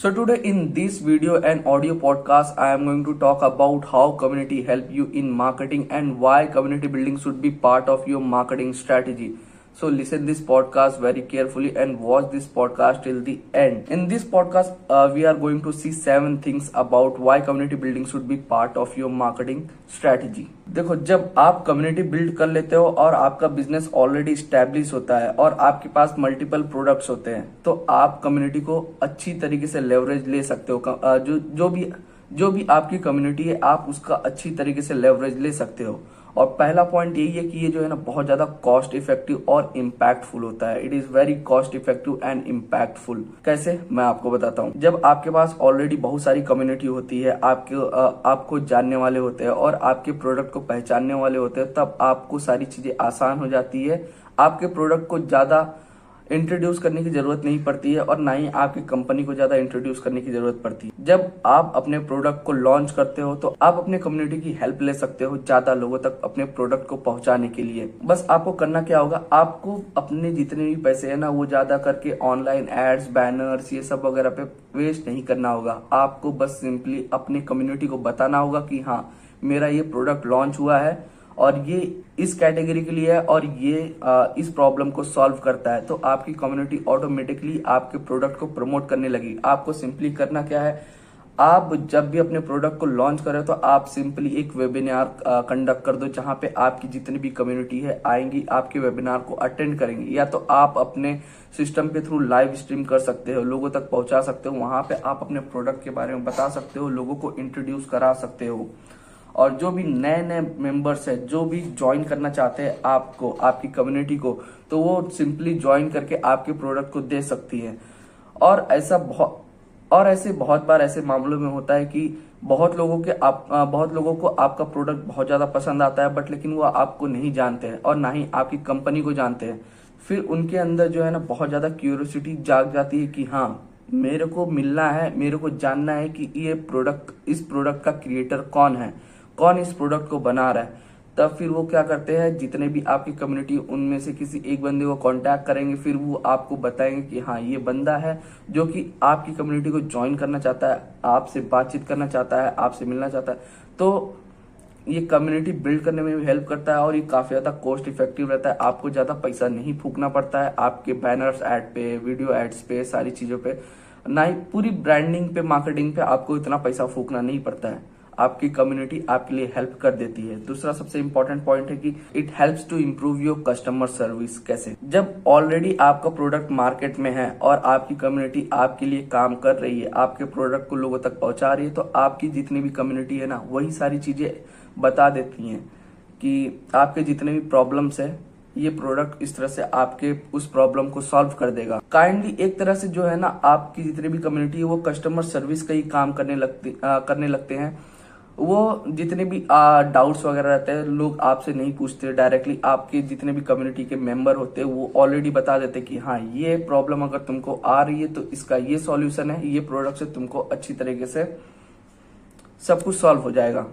So today in this video and audio podcast, I am going to talk about how community help you in marketing and why community building should be part of your marketing strategy. So listen this podcast very carefully and watch this podcast till the end. In this podcast, uh, we are going to see seven things about why community building should be part of your marketing strategy. देखो जब आप community build कर लेते हो और आपका business already establish होता है और आपके पास मल्टीपल प्रोडक्ट्स होते हैं तो आप कम्युनिटी को अच्छी तरीके से लेवरेज ले सकते हो uh, जो जो भी जो भी आपकी कम्युनिटी है आप उसका अच्छी तरीके से लेवरेज ले सकते हो और पहला पॉइंट यही है कि ये जो है ना बहुत ज़्यादा कॉस्ट इफ़ेक्टिव और इम्पैक्टफुल होता है। It is very cost effective and impactful कैसे? मैं आपको बताता हूँ। जब आपके पास ऑलरेडी बहुत सारी कम्युनिटी होती है, आपके आपको जानने वाले होते हैं और आपके प्रोडक्ट को पहचानने वाले होते हैं, तब आपको सारी चीज़ें आसान हो जाती है। आपके प्रोडक्ट को ज़्यादा इंट्रोड्यूस करने की ज़रूरत नहीं पड़ती है और ना ही आपकी कंपनी को ज़्यादा इंट्रोड्यूस करने की ज़रूरत पड़ती है। जब आप अपने प्रोडक्ट को लॉन्च करते हो तो आप अपने कम्युनिटी की हेल्प ले सकते हो ज़्यादा लोगों तक अपने प्रोडक्ट को पहुँचाने के लिए। बस आपको करना क्या होगा, आपको अपने जितने भी पैसे है ना, वो ज़्यादा करके ऑनलाइन एड्स बैनर्स ये सब वगैरह पे वेस्ट नहीं करना होगा। आपको बस सिंपली अपनी कम्युनिटी को बताना होगा कि हाँ मेरा ये प्रोडक्ट लॉन्च हुआ है। और ये इस कैटेगरी के लिए है और ये इस प्रॉब्लम को सॉल्व करता है। तो आपकी कम्युनिटी ऑटोमेटिकली आपके प्रोडक्ट को प्रमोट करने लगी। आपको सिंपली करना क्या है? आप जब भी अपने प्रोडक्ट को लॉन्च करें तो आप सिंपली एक वेबिनार कंडक्ट कर दो, जहाँ पे आपकी जितनी भी कम्युनिटी है, आएँगी, आपके वेबिनार को अटेंड करेंगे। या तो आप अपने सिस्टम के थ्रू लाइव स्ट्रीम कर सकते हो, लोगों तक पहुँचा सकते हो, वहाँ पे आप अपने प्रोडक्ट के बारे में बता सकते हो, लोगों को इंट्रोड्यूस करा सकते हो। और जो भी नए नए मेंबर्स है, जो भी ज्वाइन करना चाहते हैं आपको, आपकी कम्युनिटी को तो वो सिंपली ज्वाइन करके आपके प्रोडक्ट को दे सकती है। और ऐसा बहुत और ऐसे बहुत बार ऐसे मामलों में होता है कि बहुत लोगों के आप बहुत लोगों को आपका प्रोडक्ट बहुत ज़्यादा पसंद आता है बट लेकिन वो आपको नहीं जानते हैं और ना ही आपकी कंपनी को जानते हैं। फिर उनके अंदर जो है ना बहुत ज़्यादा क्यूरियोसिटी जाग जाती है कि हाँ मेरे को मिलना है, मेरे को जानना है कि ये प्रोडक्ट इस प्रोडक्ट का क्रिएटर कौन है। कौन इस प्रोडक्ट को बना रहा है, तब फिर वो क्या करते हैं, जितने भी आपकी कम्युनिटी उनमें से किसी एक बंदे को कांटेक्ट करेंगे, फिर वो आपको बताएँगे कि हाँ ये बंदा है जो कि आपकी कम्युनिटी को ज्वाइन करना चाहता है, आपसे बातचीत करना चाहता है, आपसे मिलना चाहता है। तो ये कम्युनिटी बिल्ड करने में भी हेल्प करता है और ये काफ़ी ज़्यादा कॉस्ट इफ़ेक्टिव रहता है। आपको ज़्यादा पैसा नहीं फूकना पड़ता है, आपके बैनर्स एड पे वीडियो एड्स पे, सारी चीज़ों पे, ना ही पूरी ब्रांडिंग पे मार्केटिंग पे आपको इतना पैसा फूकना नहीं पड़ता है। आपकी कम्युनिटी आपके लिए हेल्प कर देती है। दूसरा सबसे इंपॉर्टेंट पॉइंट है कि it helps to improve your customer service कैसे? जब ऑलरेडी आपका प्रोडक्ट मार्केट में है और आपकी कम्युनिटी आपके लिए काम कर रही है आपके प्रोडक्ट को लोगों तक पहुँचा रही है तो आपकी जितनी भी कम्युनिटी है ना वही सारी चीज़ें बता देती हैं कि आपके जितने भी प्रॉब्लम्स है ये प्रोडक्ट इस तरह से आपके उस प्रॉब्लम को सॉल्व कर देगा। काइंडली एक तरह से जो है ना आपकी जितनी भी कम्युनिटी है वो कस्टमर सर्विस का ही काम करने लगती आ, करने लगते हैं। वो जितने भी डाउट्स वगैरह रहते हैं, लोग आपसे नहीं पूछते डायरेक्टली आपके जितने भी कम्युनिटी के मेंबर होते हैं, वो ऑलरेडी बता देते कि हाँ ये प्रॉब्लम अगर तुमको आ रही है तो इसका ये सॉल्यूशन है, ये प्रोडक्ट से तुमको अच्छी तरीके से सब कुछ सॉल्व हो जाएगा।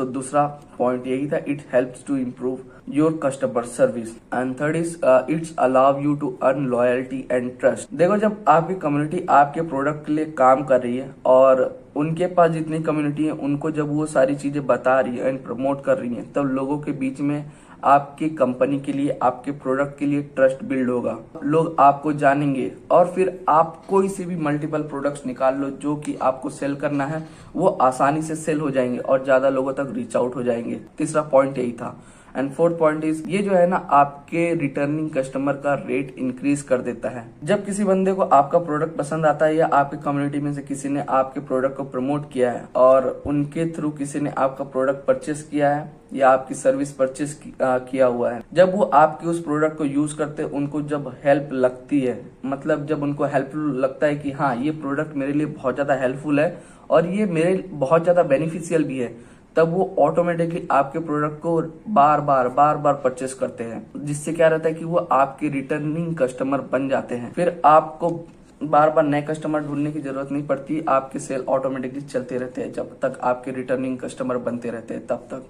तो दूसरा पॉइंट यही था it help to improve your customer service and third is it's allow you to earn loyalty and trust देखो, जब आपकी कम्युनिटी आपके प्रोडक्ट के लिए काम कर रही है और उनके पास जितनी कम्युनिटी है, उनको जब वो सारी चीज़ें बता रही है एंड प्रमोट कर रही है, तब लोगों के बीच में आपकी कंपनी के लिए, आपके प्रोडक्ट के लिए ट्रस्ट बिल्ड होगा। लोग आपको जानेंगे और फिर आप कोई से भी मल्टीपल प्रोडक्ट्स निकाल लो, जो कि आपको सेल करना है, वो आसानी से सेल हो जाएँगे और ज़्यादा लोगों तक रीच आउट हो जाएँगे। तीसरा पॉइंट यही था। एंड फोर्थ पॉइंट इज़ ये जो है ना, आपके रिटर्निंग कस्टमर का रेट इंक्रीज कर देता है। जब किसी बंदे को आपका प्रोडक्ट पसंद आता है या आपकी कम्युनिटी में से किसी ने आपके प्रोडक्ट को प्रमोट किया है और उनके थ्रू किसी ने आपका प्रोडक्ट परचेस किया है या आपकी सर्विस परचेस किया हुआ है, जब वो आपके उस प्रोडक्ट को यूज़ करते हैं, उनको जब हेल्प लगती है मतलब जब उनको हेल्पफुल लगता है कि हाँ ये प्रोडक्ट मेरे लिए बहुत ज़्यादा हेल्पफुल है और ये मेरे बहुत ज़्यादा बेनिफिशियल भी है तब वो ऑटोमेटिकली आपके प्रोडक्ट को बार बार बार बार परचेस करते हैं। जिससे क्या रहता है कि वो आपके रिटर्निंग कस्टमर बन जाते हैं। फिर आपको बार बार नए कस्टमर ढूँढने की ज़रूरत नहीं पड़ती। आपके सेल ऑटोमेटिकली चलते रहते हैं। जब तक आपके रिटर्निंग कस्टमर बनते रहते हैं, तब तक।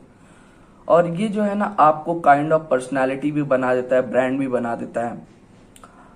और ये जो है ना, आपको काइंड ऑफ़ पर्सनैलिटी भी बना देता है ब्रांड भी बना देता है।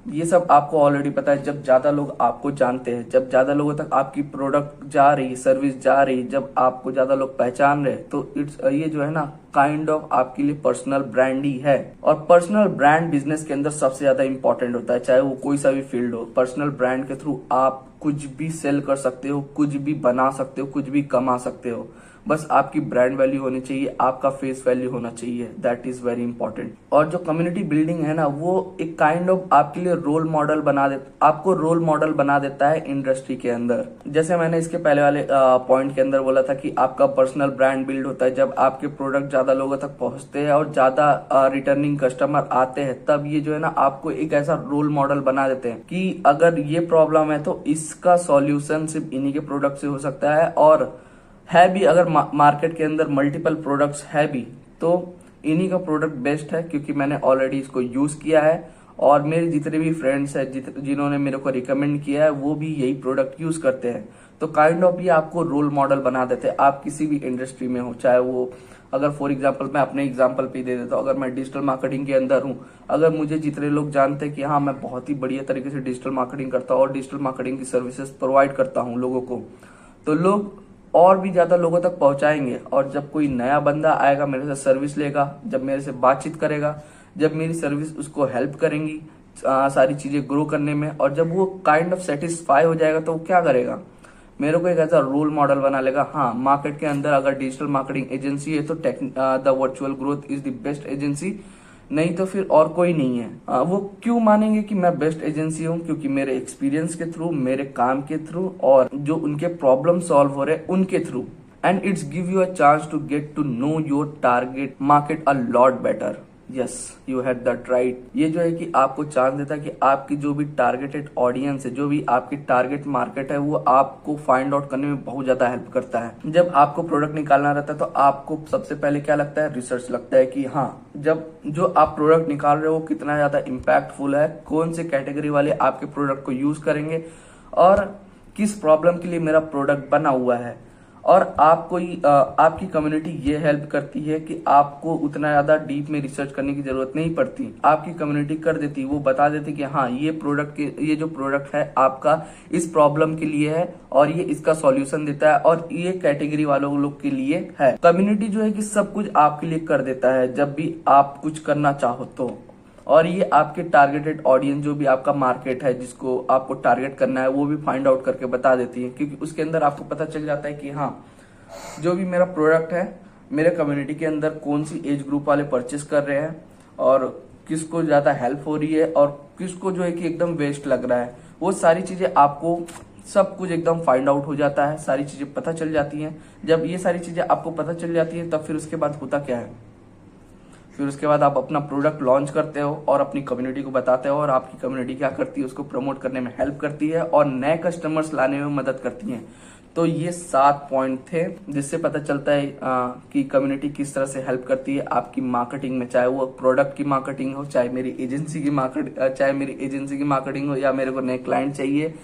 ये सब आपको ऑलरेडी पता है, जब ज़्यादा लोग आपको जानते हैं, जब ज़्यादा लोगों तक आपकी प्रोडक्ट जा रही सर्विस जा रही, जब आपको ज़्यादा लोग पहचान रहे तो इट्स ये जो है ना काइंड ऑफ़ आपके लिए पर्सनल ब्रांड ही है। और पर्सनल ब्रांड बिज़नेस के अंदर सबसे ज़्यादा इंपॉर्टेंट होता है, चाहे वो कोई सा भी फ़ील्ड हो पर्सनल ब्रांड के थ्रू आप कुछ भी सेल कर सकते हो, कुछ भी बना सकते हो, कुछ भी कमा सकते हो। बस आपकी ब्रांड वैल्यू होनी चाहिए, आपका फेस वैल्यू होना चाहिए दैट इज़ वेरी इंपॉर्टेंट और जो कम्युनिटी बिल्डिंग है ना, वो एक काइंड ऑफ़ आपके लिए रोल मॉडल बना दे, आपको रोल मॉडल बना देता है इंडस्ट्री के अंदर. जैसे मैंने इसके पहले वाले पॉइंट के अंदर बोला था कि आपका पर्सनल ब्रांड बिल्ड होता है, जब आपके प्रोडक्ट ज़्यादा लोगों तक पहुँचते हैं और ज़्यादा रिटर्निंग कस्टमर आते हैं, तब ये जो है ना, आपको एक ऐसा रोल मॉडल बना देते हैं कि अगर ये प्रॉब्लम है तो इसका सॉल्यूशन सिर्फ़ इन्हीं के प्रोडक्ट से हो सकता है और है भी, अगर मार्केट के अंदर मल्टीपल प्रोडक्ट्स है भी तो इन्हीं का प्रोडक्ट बेस्ट है, क्योंकि मैंने ऑलरेडी इसको यूज़ किया है। और मेरे जितने भी फ्रेंड्स हैं जिन्होंने मेरे को रिकमेंड किया है, वो भी यही प्रोडक्ट यूज़ करते हैं। तो काइंड ऑफ़ ये आपको रोल मॉडल बना देते हैं। आप किसी भी इंडस्ट्री में हो, चाहे वो, अगर फॉर एग्ज़ाम्पल मैं अपने एग्ज़ाम्पल पे दे देता हूँ, अगर मैं डिजिटल मार्केटिंग के अंदर हूँ, अगर मुझे जितने लोग जानते हैं कि हाँ मैं बहुत ही बढ़िया तरीके से डिजिटल मार्केटिंग करता हूँ और डिजिटल मार्केटिंग की सर्विसेज़ प्रोवाइड करता हूँ लोगों को तो लोग और भी ज़्यादा लोगों तक पहुंचाएँगे। और जब कोई नया बंदा आएगा मेरे से सर्विस लेगा जब मेरे से बातचीत करेगा जब मेरी सर्विस उसको हेल्प करेंगी आ, सारी चीज़ें ग्रो करने में और जब वो काइंड ऑफ़ सेटिस्फाई हो जाएगा तो वो क्या करेगा? मेरे को एक ऐसा रोल मॉडल बना लेगा। हाँ मार्केट के अंदर अगर डिजिटल मार्केटिंग एजेंसी है तो the virtual growth is the best agency नहीं तो फिर और कोई नहीं है। आ, वो क्यों मानेंगे कि मैं बेस्ट एजेंसी हूँ? क्योंकि मेरे एक्सपीरियंस के थ्रू मेरे काम के थ्रू और जो उनके प्रॉब्लम सॉल्व हो रहे उनके through and it's give you a chance to get to know your target market a lot better yes you had that right ये जो है कि आपको चांस देता है कि आपकी जो भी टारगेटेड ऑडियंस है, जो भी आपकी टारगेट मार्केट है, वो आपको फाइंड आउट करने में बहुत ज़्यादा हेल्प करता है। जब आपको प्रोडक्ट निकालना रहता है तो आपको सबसे पहले क्या लगता है? रिसर्च लगता है कि हाँ जब जो आप प्रोडक्ट निकाल रहे हो कितना ज़्यादा इम्पैक्टफुल है, कौन से कैटेगरी वाले आपके प्रोडक्ट को यूज़ करेंगे और किस प्रॉब्लम के लिए मेरा प्रोडक्ट बना हुआ है। और आपको आपकी कम्युनिटी ये हेल्प करती है कि आपको उतना ज़्यादा डीप में रिसर्च करने की ज़रूरत नहीं पड़ती। आपकी कम्युनिटी कर देती, वो बता देती कि हाँ ये प्रोडक्ट के, ये जो प्रोडक्ट है आपका इस प्रॉब्लम के लिए है और ये इसका सॉल्यूशन देता है और ये कैटेगरी वालों लोग के लिए है। कम्युनिटी जो है कि सब कुछ आपके लिए कर देता है, जब भी आप कुछ करना चाहो तो। और ये आपके टारगेटेड ऑडियंस जो भी आपका मार्केट है, जिसको आपको टारगेट करना है, वो भी फाइंड आउट करके बता देती है। क्योंकि उसके अंदर आपको पता चल जाता है कि हाँ जो भी मेरा प्रोडक्ट है, मेरे कम्युनिटी के अंदर कौन सी एज ग्रुप वाले परचेस कर रहे हैं और किसको ज़्यादा हेल्प हो रही है और किसको जो है कि एकदम वेस्ट लग रहा है, वो सारी चीज़ें आपको सब कुछ एकदम फाइंड आउट हो जाता है, सारी चीज़ें पता चल जाती हैं। जब ये सारी चीज़ें आपको पता चल जाती है, तब फिर उसके बाद होता क्या है? फिर उसके बाद आप अपना प्रोडक्ट लॉन्च करते हो और अपनी कम्युनिटी को बताते हो और आपकी कम्युनिटी क्या करती है उसको प्रमोट करने में हेल्प करती है और नए कस्टमर्स लाने में मदद करती है। तो ये सात पॉइंट थे जिससे पता चलता है आ, कि कम्युनिटी किस तरह से हेल्प करती है आपकी मार्केटिंग में चाहे वो प्रोडक्ट की मार्केटिंग हो चाहे मेरी एजेंसी की मार्केट चाहे मेरी एजेंसी की मार्केटिंग हो या मेरे को नए क्लाइंट चाहिए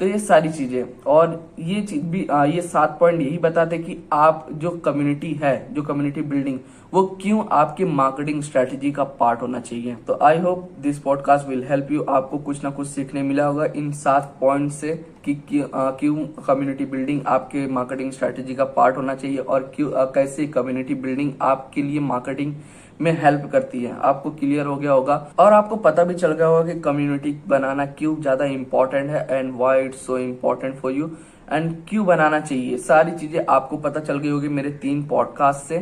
तो ये सारी चीज़ें और ये चीज़ भी आ, ये सात पॉइंट यही बताते कि आप जो कम्युनिटी है जो कम्युनिटी बिल्डिंग वो क्यों आपके मार्केटिंग स्ट्रेटेजी का पार्ट होना चाहिए? तो I hope this podcast will help you आपको कुछ ना कुछ सीखने मिला होगा इन सात पॉइंट से कि क्यों कम्युनिटी बिल्डिंग आपके मार्केटिंग स्ट्रेटेजी का पार्ट होना चाहिए और क्यों कैसे कम्युनिटी बिल्डिंग आपके लिए मार्केटिंग में हेल्प करती है। आपको क्लियर हो गया होगा। और आपको पता भी चल गया होगा कि कम्युनिटी बनाना क्यों ज़्यादा इंपॉर्टेंट है and why it's so important for you and क्यों बनाना चाहिए। सारी चीज़ें आपको पता चल गई होगी मेरे तीन पॉडकास्ट से।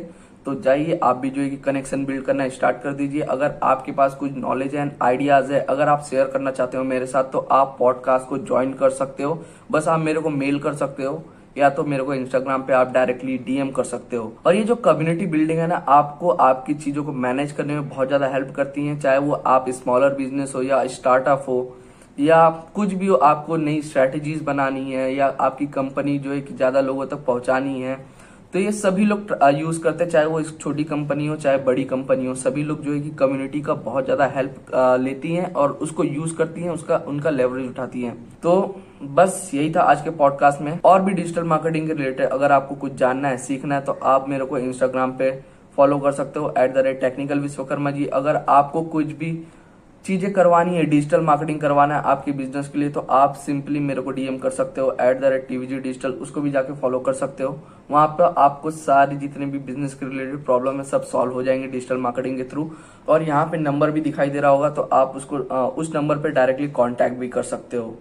तो जाइए, आप भी जो है कि कनेक्शन बिल्ड करना स्टार्ट कर दीजिए। अगर आपके पास कुछ नॉलेज एंड आइडियाज़ है, अगर आप शेयर करना चाहते हो मेरे साथ तो आप पॉडकास्ट को ज्वाइन कर सकते हो। बस आप मेरे को मेल कर सकते हो। या तो मेरे को इंस्टाग्राम पे आप डायरेक्टली डीएम कर सकते हो। और ये जो कम्युनिटी बिल्डिंग है ना, आपको आपकी चीज़ों को मैनेज करने में बहुत ज़्यादा हेल्प करती है, चाहे वो आप स्मॉलर बिज़नेस हो या स्टार्टअप हो, या कुछ भी हो, आपको नई स्ट्रेटेजीज बनानी है, या आपकी कंपनी जो है कि ज़्यादा लोगों तक पहुंचानी है। तो ये सभी लोग यूज़ करते हैं, चाहे वो छोटी कंपनी हो, चाहे बड़ी कंपनी हो, सभी लोग जो है कि कम्युनिटी का बहुत ज़्यादा हेल्प लेती हैं और उसको यूज़ करती हैं, उसका, उनका लेवरेज उठाती हैं। तो बस यही था आज के पॉडकास्ट में। और भी डिजिटल मार्केटिंग के रिलेटेड अगर आपको कुछ जानना है, सीखना है तो आप मेरे को इंस्टाग्राम पे फॉलो कर सकते हो at the rate technical Vishwakarma ji. अगर आपको कुछ भी चीज़ें करवानी है डिजिटल मार्केटिंग करवाना है आपके बिज़नेस के लिए तो आप सिंपली मेरे को डीएम कर सकते हो at the rate TVG digital उसको भी जाके फॉलो कर सकते हो। वहाँ पर आपको सारी जितने भी बिज़नेस के रिलेटेड प्रॉब्लम है, सब सॉल्व हो जाएँगे डिजिटल मार्केटिंग के थ्रू और यहाँ पे नंबर भी दिखाई दे रहा होगा तो आप उसको उस नंबर पर डायरेक्टली कॉन्टेक्ट भी कर सकते हो।